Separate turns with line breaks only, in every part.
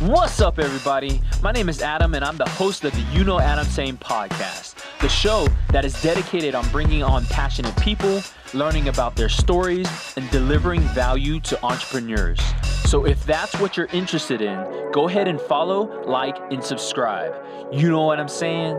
What's up, everybody? My name is Adam, and I'm the host of the You Know Adam Saying podcast, the show that is dedicated on bringing on passionate people, learning about their stories, and delivering value to entrepreneurs. So, if that's what you're interested in, go ahead and follow, like, and subscribe. You know what I'm saying?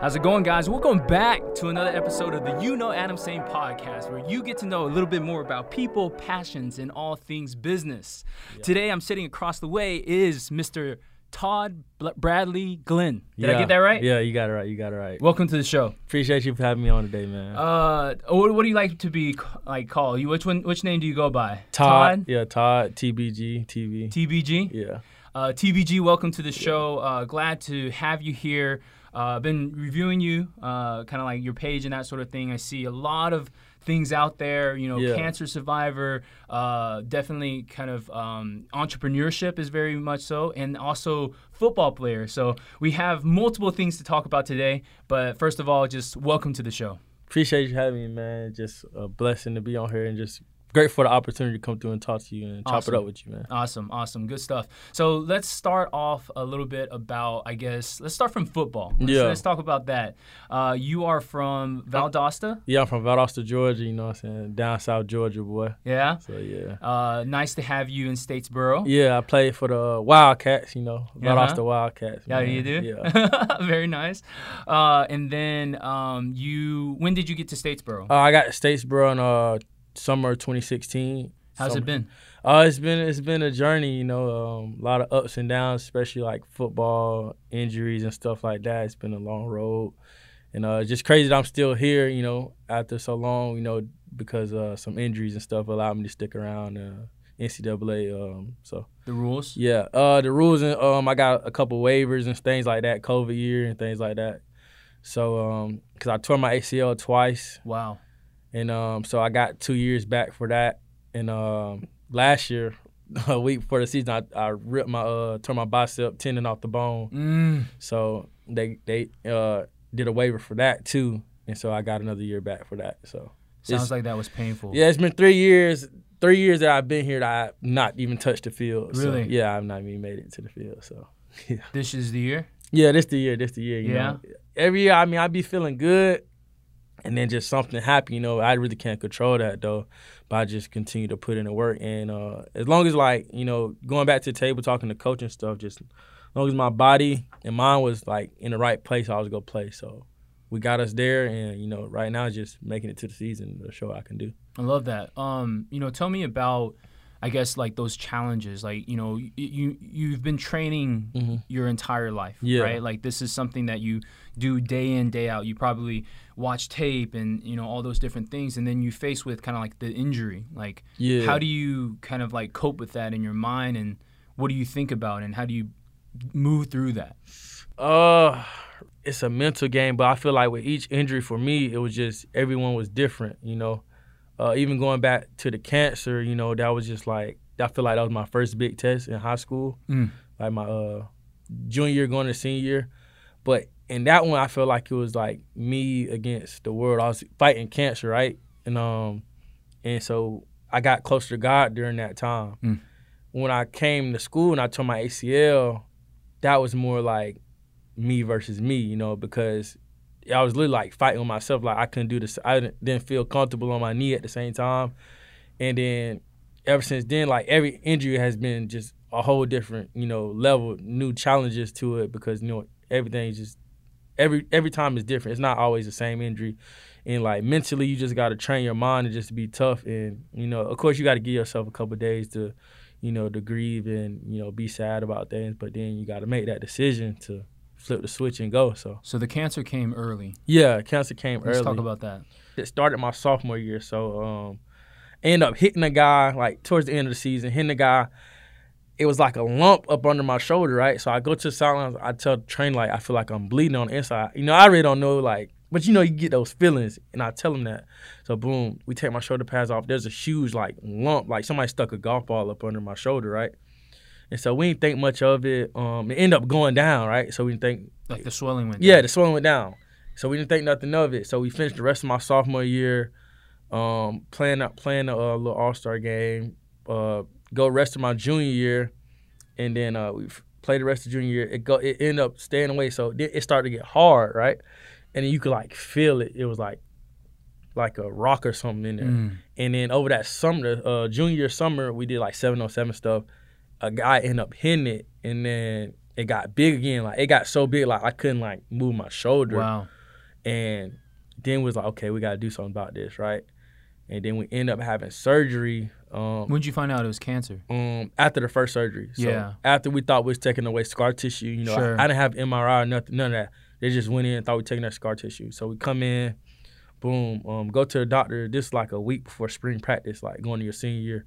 How's it going, guys? Welcome back to another episode of the You Know Adam Saying podcast, where you get to know a little bit more about people, passions, and all things business. Yeah. Today, I'm sitting across the way is Mr. Todd Bradley Glenn. Did
yeah.
I get that right?
Yeah, you got it right. You got it right.
Welcome to the show.
Appreciate you for having me on today, man.
Uh, what, what do you like to be like called? You which one? Which name do you go by?
Todd. Todd? Yeah, Todd. TBG. TV.
TBG.
Yeah.
Uh, TBG, welcome to the show. Uh, glad to have you here. Uh, I've been reviewing you, uh, kind of like your page and that sort of thing. I see a lot of things out there. You know, yeah. cancer survivor, uh, definitely kind of um, entrepreneurship is very much so, and also football player. So we have multiple things to talk about today. But first of all, just welcome to the show.
Appreciate you having me, man. Just a blessing to be on here and just great for the opportunity to come through and talk to you and awesome. chop it up with you, man.
Awesome, awesome, good stuff. So let's start off a little bit about, I guess, let's start from football. Let's, yeah. Let's talk about that. Uh, you are from Valdosta.
Yeah, I'm from Valdosta, Georgia. You know, what I'm saying down south Georgia, boy.
Yeah.
So yeah.
Uh, nice to have you in Statesboro.
Yeah, I played for the Wildcats. You know, Valdosta uh-huh. Wildcats.
Yeah, you do. Yeah. Very nice. Uh, and then um, you, when did you get to Statesboro?
Uh, I got to Statesboro in uh summer 2016.
How's
summer.
it been?
Uh, it's been it's been a journey, you know, um, a lot of ups and downs, especially like football injuries and stuff like that. It's been a long road, and uh, just crazy that I'm still here, you know, after so long, you know, because uh, some injuries and stuff allowed me to stick around. Uh, NCAA, um, so
the rules.
Yeah, uh, the rules and um, I got a couple waivers and things like that, COVID year and things like that. So, um, cause I tore my ACL twice.
Wow
and um, so I got two years back for that. And um, last year, a week before the season, I, I ripped my uh, tore my bicep tendon off the bone.
Mm.
So they they uh, did a waiver for that too, and so I got another year back for that. So
sounds like that was painful.
Yeah, it's been three years. Three years that I've been here that I've not even touched the field.
Really?
So, yeah, I've not even made it to the field. So yeah.
This is the year.
Yeah, this the year. This the year.
yeah.
Know? Every year, I mean, I be feeling good and then just something happened. You know, I really can't control that though, but I just continue to put in the work. And uh, as long as like you know, going back to the table, talking to coach and stuff, just as long as my body and mind was like in the right place, I was gonna play. So we got us there, and you know, right now just making it to the season to show I can do.
I love that. Um, you know, tell me about I guess like those challenges, like you know, you you've been training mm-hmm. your entire life,
yeah.
right? Like this is something that you do day in day out. You probably watch tape and you know all those different things, and then you face with kind of like the injury. Like,
yeah.
how do you kind of like cope with that in your mind, and what do you think about, and how do you move through that?
Uh, it's a mental game, but I feel like with each injury for me, it was just everyone was different, you know uh, even going back to the cancer, you know, that was just like I feel like that was my first big test in high school,
mm.
like my uh, junior going to senior year. But in that one, I felt like it was like me against the world. I was fighting cancer, right? And um, and so I got closer to God during that time.
Mm.
When I came to school and I tore my ACL, that was more like me versus me, you know, because I was literally like fighting with myself. Like I couldn't do this. I didn't feel comfortable on my knee at the same time. And then ever since then, like every injury has been just a whole different, you know, level, new challenges to it because you know everything's just every every time is different. It's not always the same injury. And like mentally, you just got to train your mind and just be tough. And you know, of course, you got to give yourself a couple days to, you know, to grieve and you know be sad about things. But then you got to make that decision to flip the switch and go. So
so the cancer came early.
Yeah, cancer came
Let's
early.
Let's talk about that.
It started my sophomore year, so um, end up hitting a guy like towards the end of the season, hitting the guy. It was like a lump up under my shoulder, right? So I go to the sidelines. I tell the trainer like I feel like I'm bleeding on the inside. You know, I really don't know like, but you know you get those feelings, and I tell him that. So boom, we take my shoulder pads off. There's a huge like lump, like somebody stuck a golf ball up under my shoulder, right? And so we didn't think much of it. Um, it ended up going down, right? So we didn't think
like the swelling went.
Yeah,
down.
the swelling went down. So we didn't think nothing of it. So we finished the rest of my sophomore year, um, playing playing a, a little All Star game. Uh, go rest of my junior year, and then uh, we played the rest of junior year. It go it ended up staying away, so it started to get hard, right? And then you could like feel it. It was like like a rock or something in there. Mm. And then over that summer, uh, junior summer, we did like 707 stuff. A guy ended up hitting it, and then it got big again. Like it got so big, like I couldn't like move my shoulder.
Wow.
And then was like, okay, we got to do something about this, right? And then we end up having surgery. Um,
when did you find out it was cancer?
Um, after the first surgery. So
yeah.
After we thought we was taking away scar tissue, you know,
sure.
I, I, didn't have MRI or nothing, none of that. They just went in and thought we were taking that scar tissue. So we come in, boom, um, go to the doctor. This like a week before spring practice, like going to your senior year.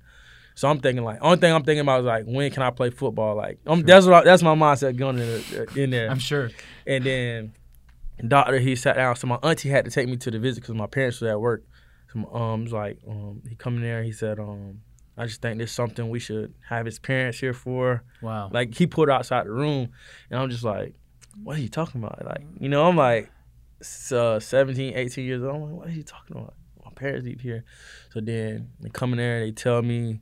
So I'm thinking like, only thing I'm thinking about is like, when can I play football? Like, um, sure. that's what I, that's my mindset going in, in there.
I'm sure.
And then doctor, he sat down. So my auntie had to take me to the visit because my parents were at work. So ums like, um, he come in there. He said, um, I just think there's something we should have his parents here for.
Wow.
Like he put outside the room, and I'm just like, what are you talking about? Like, you know, I'm like, uh, 17, 18 years old. I'm like, what are you talking about? My parents eat here. So then they come in there, they tell me,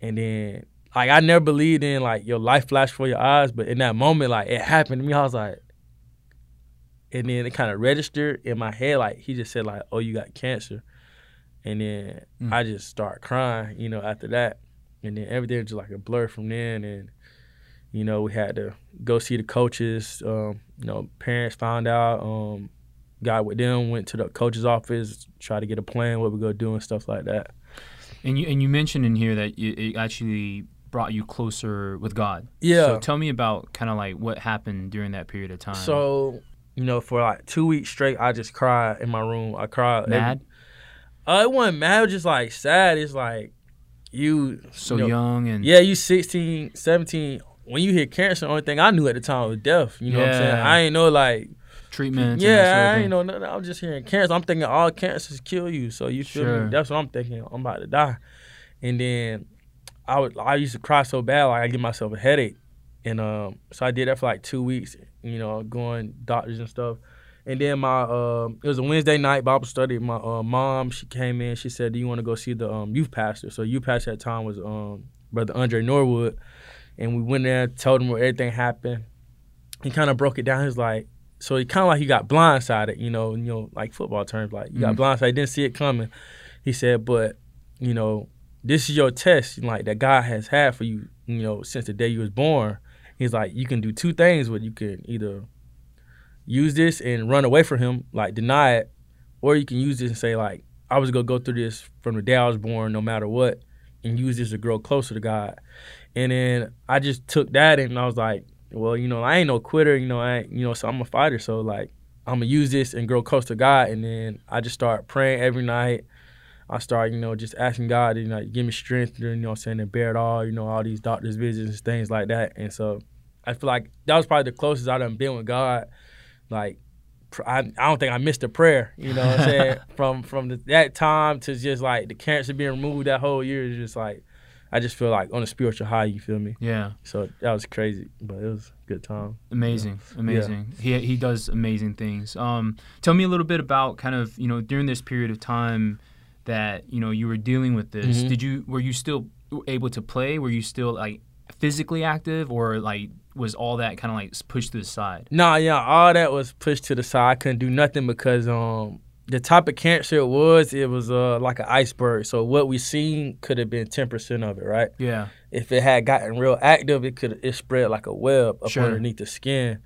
and then like I never believed in like your life flash for your eyes, but in that moment, like it happened to me. I was like, and then it kind of registered in my head. Like he just said, like, oh, you got cancer, and then mm. I just start crying. You know, after that, and then everything was just like a blur from then. And you know, we had to go see the coaches. Um, you know, parents found out. Um, got with them, went to the coach's office, try to get a plan what we go do and stuff like that.
And you and you mentioned in here that it actually brought you closer with God.
Yeah.
So tell me about kind of like what happened during that period of time.
So you know, for like two weeks straight, I just cried in my room. I cried.
Mad?
Every, uh, it wasn't mad. It was just like sad. It's like you
so
you know,
young and
yeah, you 16, 17. When you hit cancer, the only thing I knew at the time was death. You know
yeah.
what I'm saying? I ain't know like
treatment.
Yeah, I ain't know nothing. I was just hearing cancer. I'm thinking all cancers kill you. So you feel
sure.
me? That's what I'm thinking. I'm about to die. And then I would I used to cry so bad like I give myself a headache. And um, so I did that for like two weeks, you know, going doctors and stuff. And then my uh, it was a Wednesday night Bible study. My uh, mom she came in. She said, "Do you want to go see the um, youth pastor?" So youth pastor at that time was um, brother Andre Norwood, and we went there, told him where everything happened. He kind of broke it down. He was like, so he kind of like he got blindsided, you know, you know, like football terms, like you got mm-hmm. blindsided, didn't see it coming. He said, but you know, this is your test, like that God has had for you, you know, since the day you was born he's like, you can do two things. Where you can either use this and run away from him, like deny it, or you can use this and say like, I was gonna go through this from the day I was born, no matter what, and use this to grow closer to God. And then I just took that and I was like, well, you know, I ain't no quitter, you know, I ain't, you know, so I'm a fighter, so like I'm gonna use this and grow close to God. And then I just start praying every night. I start, you know, just asking God, you know, give me strength, you know, I'm saying to bear it all, you know, all these doctor's visits and things like that. And so I feel like that was probably the closest I done been with God. Like, I, I don't think I missed a prayer, you know what I'm saying? from from the, that time to just like the cancer being removed that whole year is just like, I just feel like on a spiritual high, you feel me?
Yeah.
So that was crazy, but it was a good time.
Amazing, amazing. Yeah. He he does amazing things. Um, tell me a little bit about kind of you know during this period of time that you know you were dealing with this. Mm-hmm. Did you were you still able to play? Were you still like physically active, or like was all that kind of like pushed to the side?
Nah, yeah, all that was pushed to the side. I couldn't do nothing because um the type of cancer it was, it was uh like an iceberg. So what we seen could have been ten percent of it, right?
Yeah.
If it had gotten real active, it could it spread like a web up
sure.
underneath the skin.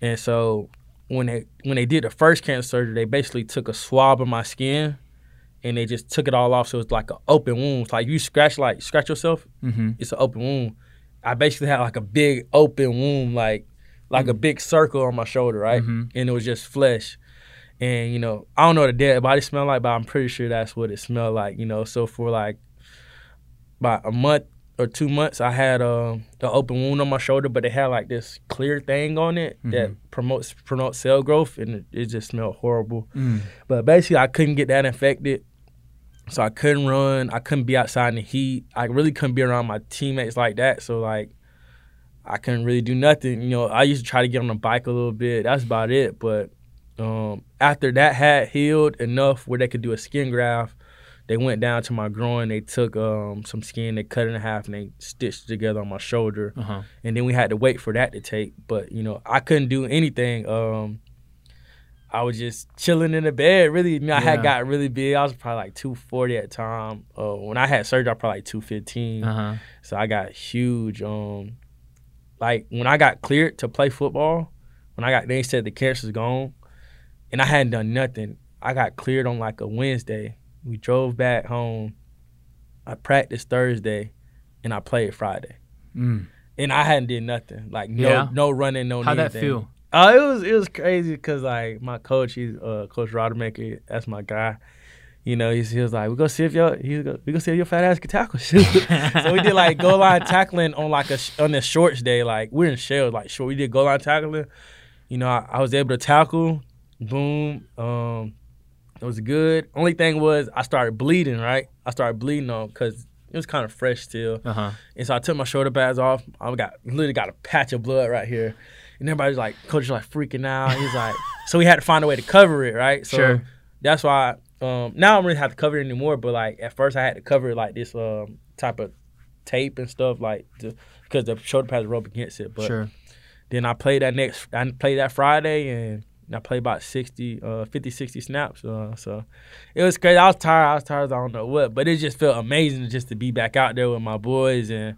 And so when they when they did the first cancer surgery, they basically took a swab of my skin and they just took it all off. So it's like an open wound. It's like you scratch like scratch yourself,
mm-hmm.
it's an open wound. I basically had like a big open wound, like like mm-hmm. a big circle on my shoulder, right?
Mm-hmm.
And it was just flesh. And you know, I don't know what the dead body smell like, but I'm pretty sure that's what it smelled like. You know, so for like about a month or two months, I had uh, the open wound on my shoulder, but it had like this clear thing on it
mm-hmm.
that promotes promotes cell growth, and it, it just smelled horrible.
Mm.
But basically, I couldn't get that infected. So I couldn't run. I couldn't be outside in the heat. I really couldn't be around my teammates like that. So like, I couldn't really do nothing. You know, I used to try to get on the bike a little bit. That's about it. But um, after that had healed enough where they could do a skin graft, they went down to my groin. They took um, some skin, they cut it in half, and they stitched it together on my shoulder. Uh-huh. And then we had to wait for that to take. But you know, I couldn't do anything. Um, I was just chilling in the bed. Really, I, mean, I had got really big. I was probably like 240 at the time. Uh, when I had surgery, I was probably like 215. Uh-huh. So I got huge. Um, like when I got cleared to play football, when I got they said the cancer's gone, and I hadn't done nothing. I got cleared on like a Wednesday. We drove back home. I practiced Thursday, and I played Friday. Mm. And I hadn't did nothing. Like no yeah. no running, no.
How'd anything. that feel?
Uh, it was it was crazy because like my coach, he's uh, Coach Rodemaker. That's my guy. You know, he's, he was like, "We go see if your we go see if your fat ass can tackle." so we did like goal line tackling on like a on the shorts day. Like we're in shells, like short. We did goal line tackling. You know, I, I was able to tackle. Boom. Um, it was good. Only thing was I started bleeding. Right, I started bleeding on because it was kind of fresh still. Uh-huh. And so I took my shoulder pads off. I got literally got a patch of blood right here and everybody's like, coach is like freaking out. He's like, so we had to find a way to cover it, right? So sure. that's why um, now I don't really have to cover it anymore. But like at first, I had to cover it like this um, type of tape and stuff, like because the shoulder pads were up against it. But sure. then I played that next, I played that Friday and. I played about 60, uh, 50, 60 snaps. Uh, so it was crazy. I was tired. I was tired. I don't know what, but it just felt amazing just to be back out there with my boys, and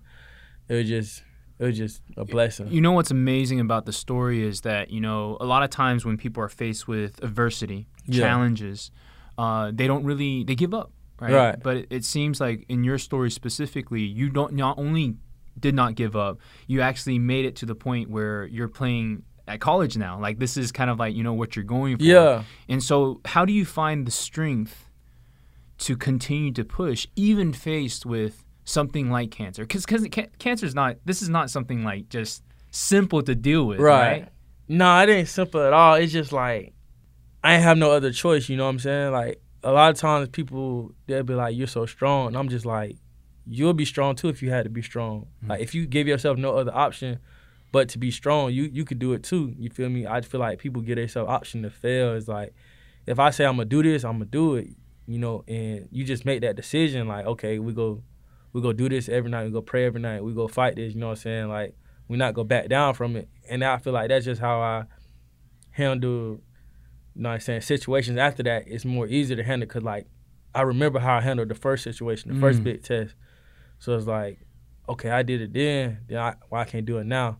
it was just it was just a blessing.
You know what's amazing about the story is that you know a lot of times when people are faced with adversity, yeah. challenges, uh, they don't really they give up, right?
Right.
But it, it seems like in your story specifically, you don't not only did not give up, you actually made it to the point where you're playing at college now. Like this is kind of like you know what you're going for.
Yeah.
And so, how do you find the strength to continue to push, even faced with something like cancer. Because because ca- cancer is not this is not something like just simple to deal with right, right?
no it ain't simple at all. It's just like i ain't have no other choice you know what i'm saying? Like a lot of times people they'll be like you're so strong. And i'm just like you'll be strong too if you had to be strong. Mm-hmm. like if you give yourself no other option but to be strong you you could do it too. You feel me? I feel like people give themselves option to fail. It's like if i say i'm gonna do this i'm gonna do it you know? And you just make that decision like okay we go we go do this every night. We go pray every night. We go fight this. You know what I'm saying? Like we not go back down from it. And I feel like that's just how I handle. You know what I'm saying? Situations after that, it's more easy to handle because like I remember how I handled the first situation, the mm. first big test. So it's like, okay, I did it then. Then I, why I can't do it now?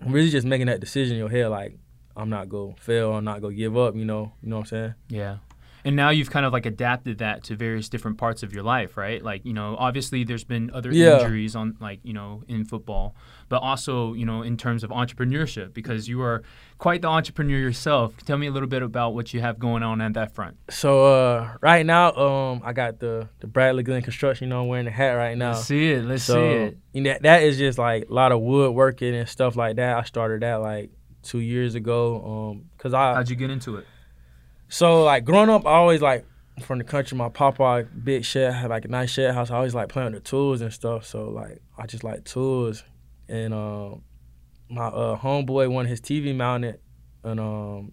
I'm really just making that decision in your head, like I'm not gonna fail. I'm not gonna give up. You know, you know what I'm saying?
Yeah. And now you've kind of like adapted that to various different parts of your life, right? Like, you know, obviously there's been other yeah. injuries on like, you know, in football, but also, you know, in terms of entrepreneurship because you are quite the entrepreneur yourself. Tell me a little bit about what you have going on at that front.
So, uh, right now, um, I got the the Bradley Glenn Construction, you know, I'm wearing the hat right now.
Let's see it. Let's so, see it.
You know, that is just like a lot of woodworking and stuff like that. I started that like 2 years ago um cuz I
How'd you get into it?
So like growing up, I always like from the country. My papa big shed had like a nice shed house. I always like playing with the tools and stuff. So like I just like tools. And um, my uh, homeboy wanted his TV mounted, and um,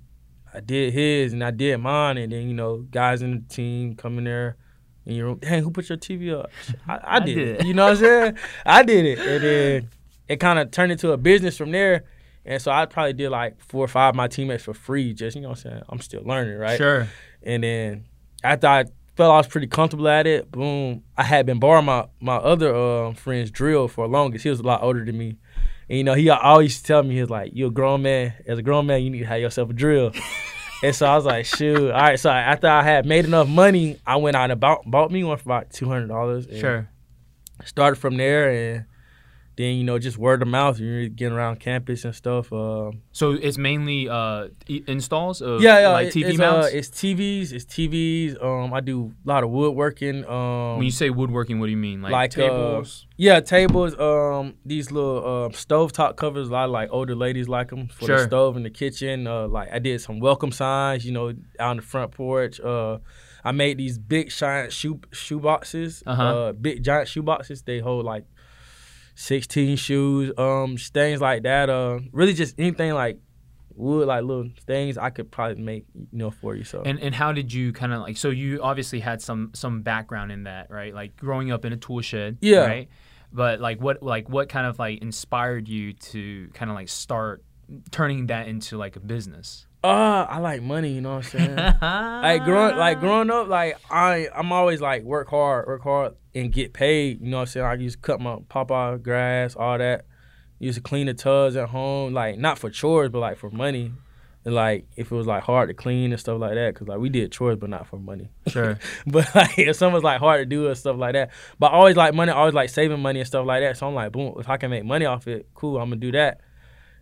I did his and I did mine. And then you know guys in the team come in there. And you're, hey, who put your TV up? I, I, did, I did it. You know what I'm saying? I did it, and then it kind of turned into a business from there. And so I probably did like four or five of my teammates for free, just you know what I'm saying? I'm still learning, right?
Sure.
And then after I felt I was pretty comfortable at it, boom, I had been borrowing my my other uh, friend's drill for longest. He was a lot older than me. And you know, he always tell me, he's like, You're a grown man. As a grown man, you need to have yourself a drill. and so I was like, shoot. All right. So after I had made enough money, I went out and bought, bought me one for about two hundred dollars.
Sure.
Started from there and then you know just word of mouth you're getting around campus and stuff uh,
so it's mainly uh, installs of
yeah, yeah
like tv
it's,
mounts
uh, it's tvs it's tvs um, i do a lot of woodworking um,
when you say woodworking what do you mean like, like uh, tables
uh, yeah tables um, these little uh, stove top covers a lot of like older ladies like them for sure. the stove in the kitchen uh, like i did some welcome signs you know out on the front porch I made these big giant shoe shoe boxes, uh-huh. big giant shoe boxes. They hold like 16 shoes, um, things like that. Uh, really just anything like wood, like little things, I could probably make you know for you. So
and and how did you kind of like? So you obviously had some some background in that, right? Like growing up in a tool shed,
yeah.
Right. But like what like what kind of like inspired you to kind of like start turning that into like a business?
Uh, I like money, you know what I'm saying? like growing like growing up, like I I'm always like work hard, work hard and get paid, you know what I'm saying? I used to cut my papa grass, all that. Used to clean the tubs at home, like not for chores, but like for money. And like if it was like hard to clean and stuff like that, cause like we did chores, but not for money.
Sure.
but like if something was like hard to do and stuff like that, but I always like money, I always like saving money and stuff like that. So I'm like, boom, if I can make money off it, cool, I'm gonna do that.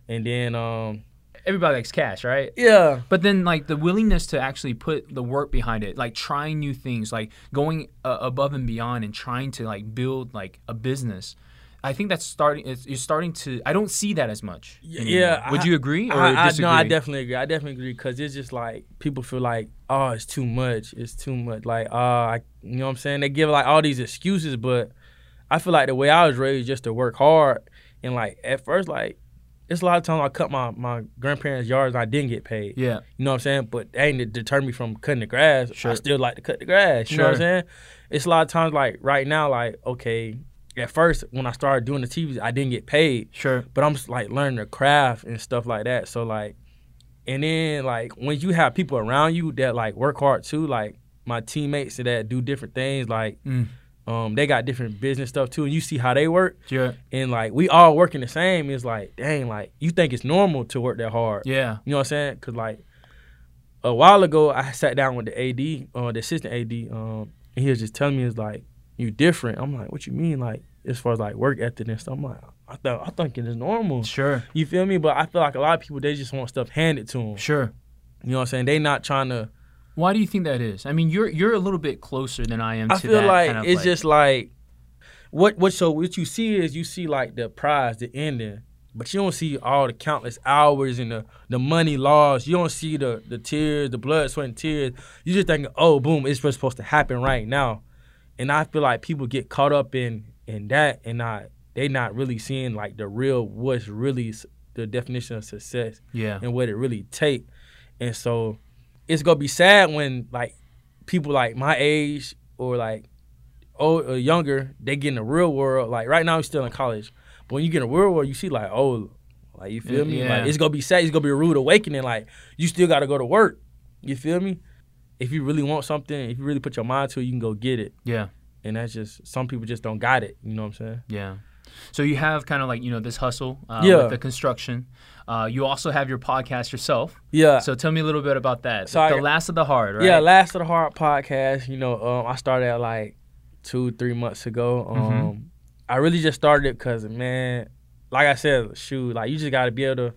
And then um
everybody likes cash, right?
Yeah.
But then like the willingness to actually put the work behind it, like trying new things, like going uh, above and beyond and trying to like build like a business. I think that's starting. It's, you're starting to. I don't see that as much. Anymore.
Yeah.
Would
I,
you agree or
I,
disagree?
no, I definitely agree. I definitely agree because it's just like people feel like, oh, it's too much. It's too much. Like, oh, I, you know what I'm saying? They give like all these excuses, but I feel like the way I was raised just to work hard and like at first like it's a lot of times I cut my, my grandparents' yards and I didn't get paid.
Yeah.
You know what I'm saying? But that ain't to deter me from cutting the grass.
Sure.
I still like to cut the grass. You
Sure.
know what I'm saying? It's a lot of times like right now, like, okay, at first when I started doing the TV, I didn't get paid.
Sure.
But I'm like learning the craft and stuff like that. So like and then like when you have people around you that like work hard too, like my teammates that do different things, like
Mm.
Um, they got different business stuff too, and you see how they work
Sure.
and like we all working the same. It's like, dang, like you think it's normal to work that hard.
Yeah.
You know what I'm saying? Cause like a while ago, I sat down with the AD, uh, the assistant AD, um, and he was just telling me, "It's like you different." I'm like, "What you mean?" Like as far as like work ethic and stuff. I'm like, I thought I think it's normal.
Sure.
You feel me? But I feel like a lot of people they just want stuff handed to them.
Sure.
You know what I'm saying? They not trying to.
Why do you think that is? I mean, you're you're a little bit closer than I am.
I
to
feel
that
like
kind of,
it's just like what what so what you see is you see like the prize, the ending, but you don't see all the countless hours and the, the money lost. You don't see the the tears, the blood, sweat, and tears. You just thinking, oh, boom, it's what's supposed to happen right now. And I feel like people get caught up in in that and not they not really seeing like the real what's really the definition of success
yeah.
and what it really take. And so it's gonna be sad when like people like my age or like old or younger, they get in the real world. Like right now, we're still in college, but when you get in the real world, you see like oh, like you feel mm, me?
Yeah.
Like it's gonna be sad. It's gonna be a rude awakening. Like you still gotta go to work. You feel me? If you really want something, if you really put your mind to it, you can go get it.
Yeah.
And that's just some people just don't got it. You know what I'm saying?
Yeah. So you have kind of like you know this hustle uh,
Yeah.
with the construction. Uh, you also have your podcast yourself.
Yeah.
So tell me a little bit about that.
So I-
the last of the hard, right?
Yeah, Last of the Hard podcast. You know, um, I started at like two, three months ago. Um,
Mhm.
I really just started it because, man, like I said, shoot, like you just got to be able to,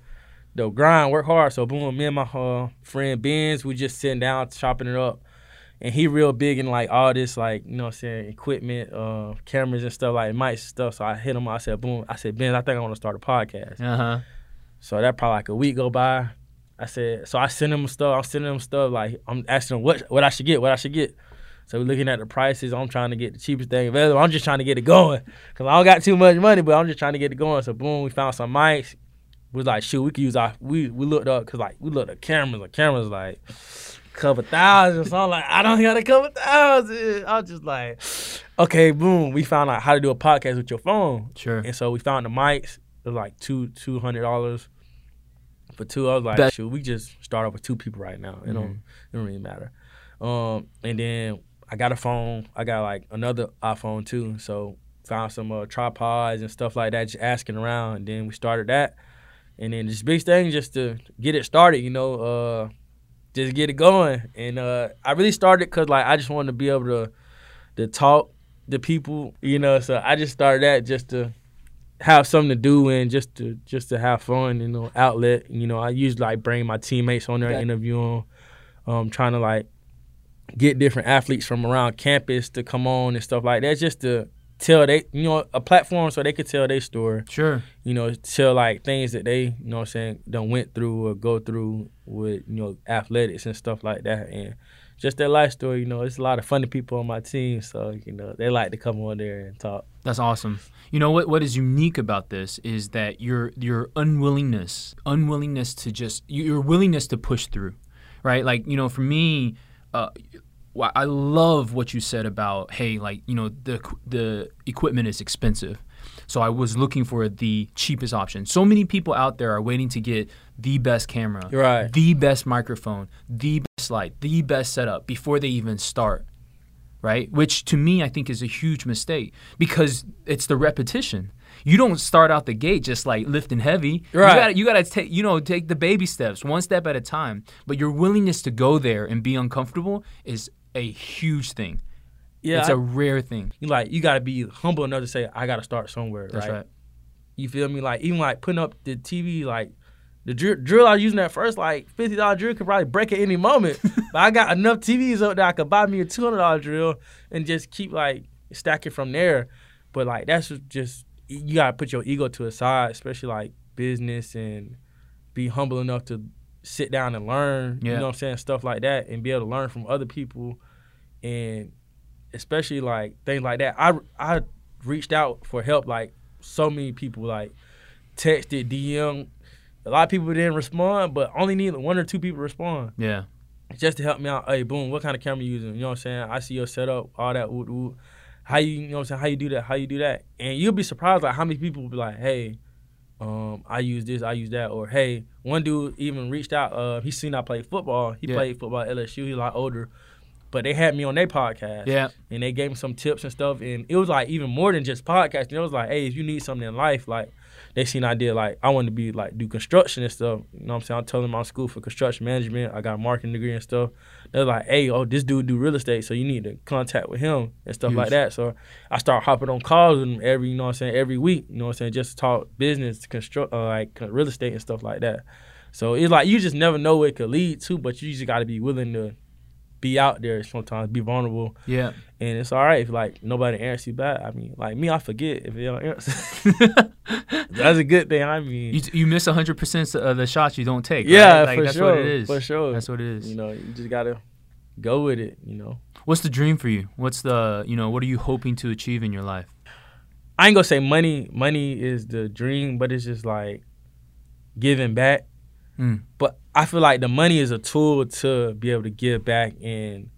to grind, work hard. So, boom, me and my uh, friend Benz, we just sitting down, chopping it up. And he real big in like all this, like, you know what I'm saying, equipment, uh, cameras and stuff, like mics and stuff. So I hit him, I said, boom, I said, Ben, I think I want to start a podcast.
Uh huh.
So that probably like a week go by. I said, so I send him stuff. I'm sending him stuff like I'm asking him what what I should get, what I should get. So we're looking at the prices. I'm trying to get the cheapest thing available. I'm just trying to get it going because I don't got too much money, but I'm just trying to get it going. So boom, we found some mics. We was like, shoot, we could use our. We we looked up because like we looked at cameras. The cameras like couple thousand. So I'm like, I don't got a couple thousand. I was just like, okay, boom. We found out how to do a podcast with your phone.
Sure.
And so we found the mics. It was like two two hundred dollars for two. I was like,
Bet-
shoot, we just start off with two people right now. It don't it don't really matter. Um, and then I got a phone. I got like another iPhone too. So found some uh, tripods and stuff like that. Just asking around, and then we started that. And then this big thing just to get it started. You know, uh, just get it going. And uh, I really started because like I just wanted to be able to to talk to people. You know, so I just started that just to have something to do and just to just to have fun, you know, outlet. You know, I usually like bring my teammates on there,
Got-
interview them, um, trying to like get different athletes from around campus to come on and stuff like that, just to tell they, you know, a platform so they could tell their story.
Sure.
You know, tell like things that they, you know, what I'm saying, done went through or go through with, you know, athletics and stuff like that, and just their life story. You know, it's a lot of funny people on my team, so you know they like to come on there and talk.
That's awesome. You know what? What is unique about this is that your your unwillingness, unwillingness to just your willingness to push through, right? Like you know, for me, uh, I love what you said about hey, like you know the the equipment is expensive, so I was looking for the cheapest option. So many people out there are waiting to get the best camera,
right.
the best microphone, the best light, the best setup before they even start. Right? Which to me I think is a huge mistake because it's the repetition. You don't start out the gate just like lifting heavy.
Right.
You gotta, take you know take the baby steps, one step at a time. But your willingness to go there and be uncomfortable is a huge thing. Yeah, it's I, a rare thing.
You like you gotta be humble enough to say I gotta start somewhere.
That's
right?
right.
You feel me? Like even like putting up the TV, like the drill, drill I was using at first, like fifty dollar drill could probably break at any moment. but I got enough TVs up there I could buy me a two hundred dollar drill and just keep like stacking from there. But like that's just you gotta put your ego to a side, especially like business and be humble enough to sit down and learn. Yeah. You know what I'm saying? Stuff like that and be able to learn from other people and especially like things like that. I I reached out for help like so many people like texted, DM. A lot of people didn't respond, but only need one or two people respond.
Yeah.
Just to help me out. Hey, boom, what kind of camera you using? You know what I'm saying? I see your setup, all that. How you, you know what I'm saying? How you do that? How you do that? And you'll be surprised like how many people will be like, hey, um, I use this, I use that, or hey, one dude even reached out. Uh, he seen I play football. He yeah. played football at LSU. He's a lot older, but they had me on their podcast.
Yeah.
And they gave me some tips and stuff. And it was like even more than just podcasting. It was like, hey, if you need something in life, like they seen I did like I wanted to be like do construction and stuff. You know what I'm saying? I told them I'm school for construction management. I got a marketing degree and stuff. They're like, hey, oh, this dude do real estate, so you need to contact with him and stuff like that. So I start hopping on calls with him every, you know what I'm saying, every week. You know what I'm saying? Just to talk business, construct, uh, like real estate and stuff like that. So it's like you just never know where it could lead to, but you just got to be willing to be out there sometimes, be vulnerable.
Yeah.
And it's all right if like nobody answers you back. I mean, like me, I forget if they don't answer. That's a good thing. I mean,
you, you miss hundred percent of the shots you don't take.
Yeah,
right? like,
for
that's
sure.
What it is.
For sure.
That's what it is.
You know, you just gotta go with it. You know.
What's the dream for you? What's the you know what are you hoping to achieve in your life?
I ain't gonna say money. Money is the dream, but it's just like giving back. Mm. But I feel like the money is a tool to be able to give back and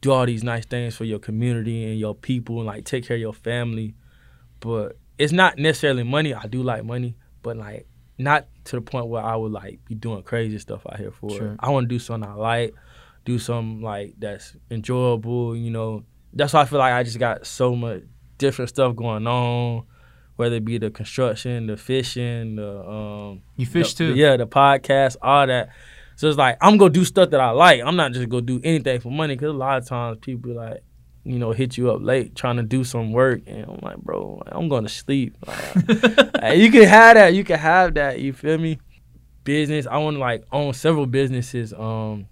do all these nice things for your community and your people and like take care of your family. But it's not necessarily money. I do like money, but like not to the point where I would like be doing crazy stuff out here for sure. it. I want to do something I like, do something like that's enjoyable. You know, that's why I feel like I just got so much different stuff going on whether it be the construction, the fishing, the um,
you fish
the,
too,
yeah, the podcast, all that. So it's like I'm gonna do stuff that I like. I'm not just gonna do anything for money because a lot of times people like, you know, hit you up late trying to do some work, and I'm like, bro, I'm going to sleep. Like, you can have that. You can have that. You feel me? Business. I want to like own several businesses. Um,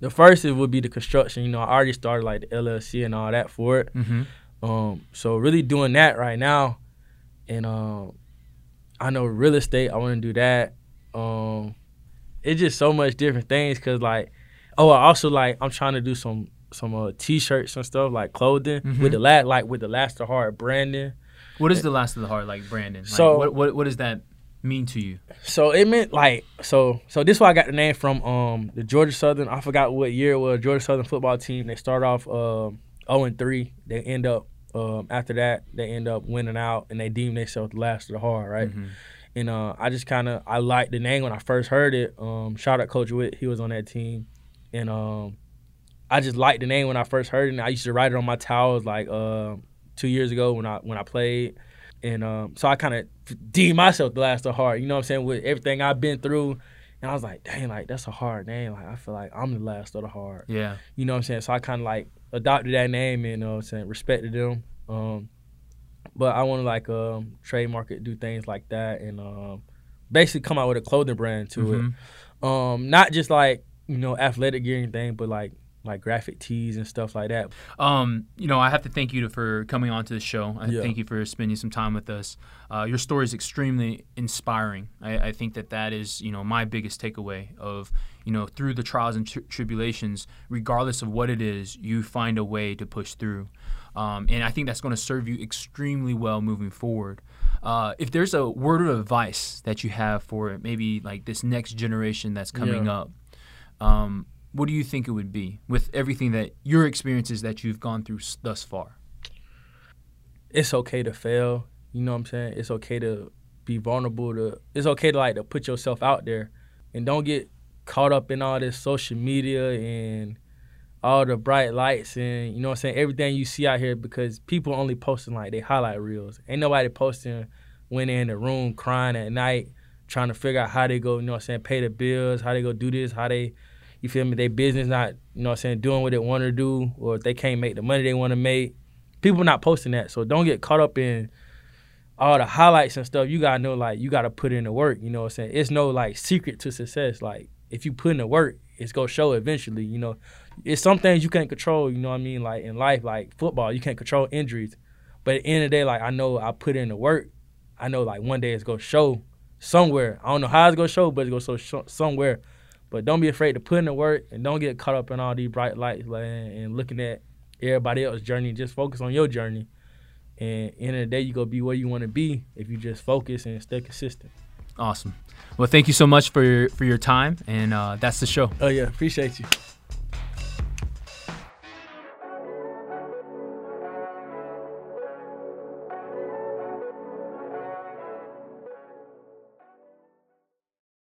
the first it would be the construction. You know, I already started like the LLC and all that for it. Mm-hmm. Um, so really doing that right now and um, I know real estate. I want to do that. Um, it's just so much different things. Cause like, oh, I also like I'm trying to do some some uh, t-shirts and stuff like clothing mm-hmm. with the last like with the last of the heart branding.
What is the last of the heart like branding? Like,
so
what, what what does that mean to you?
So it meant like so so this is why I got the name from um the Georgia Southern. I forgot what year it was. Georgia Southern football team. They start off um, 0 and 3. They end up um, after that, they end up winning out, and they deem themselves the last of the hard, right? Mm-hmm. And uh, I just kind of I liked the name when I first heard it. Um, shout out Coach Witt, he was on that team, and um, I just liked the name when I first heard it. And I used to write it on my towels like uh, two years ago when I when I played, and um, so I kind of deemed myself the last of the hard. You know what I'm saying? With everything I've been through. And I was like, dang, like that's a hard name. Like I feel like I'm the last of the hard.
Yeah.
You know what I'm saying? So I kind of like adopted that name and you know I'm saying respected them. Um, but I want to like um, trademark it, do things like that, and um, basically come out with a clothing brand to mm-hmm. it. Um, not just like you know athletic gear and thing, but like like graphic tees and stuff like that.
Um, you know, I have to thank you for coming on to the show. I yeah. thank you for spending some time with us. Uh, your story is extremely inspiring. I, I, think that that is, you know, my biggest takeaway of, you know, through the trials and tri- tribulations, regardless of what it is, you find a way to push through. Um, and I think that's going to serve you extremely well moving forward. Uh, if there's a word of advice that you have for maybe like this next generation that's coming yeah. up, um, what do you think it would be with everything that your experiences that you've gone through thus far?
It's okay to fail. You know what I'm saying? It's okay to be vulnerable. To it's okay to like to put yourself out there, and don't get caught up in all this social media and all the bright lights and you know what I'm saying everything you see out here because people only posting like they highlight reels. Ain't nobody posting when they're in the room crying at night trying to figure out how they go, you know what I'm saying, pay the bills, how they go do this, how they you feel me? Their business not, you know what I'm saying, doing what they want to do, or if they can't make the money they want to make. People not posting that. So don't get caught up in all the highlights and stuff. You gotta know like you gotta put in the work, you know what I'm saying? It's no like secret to success. Like if you put in the work, it's gonna show eventually, you know. It's some things you can't control, you know what I mean? Like in life, like football, you can't control injuries. But at the end of the day, like I know I put in the work. I know like one day it's gonna show somewhere. I don't know how it's gonna show, but it's gonna show somewhere but don't be afraid to put in the work and don't get caught up in all these bright lights like, and looking at everybody else's journey. Just focus on your journey. And in the day, you go be where you want to be if you just focus and stay consistent.
Awesome. Well, thank you so much for your for your time, and uh, that's the show.
Oh yeah, appreciate you.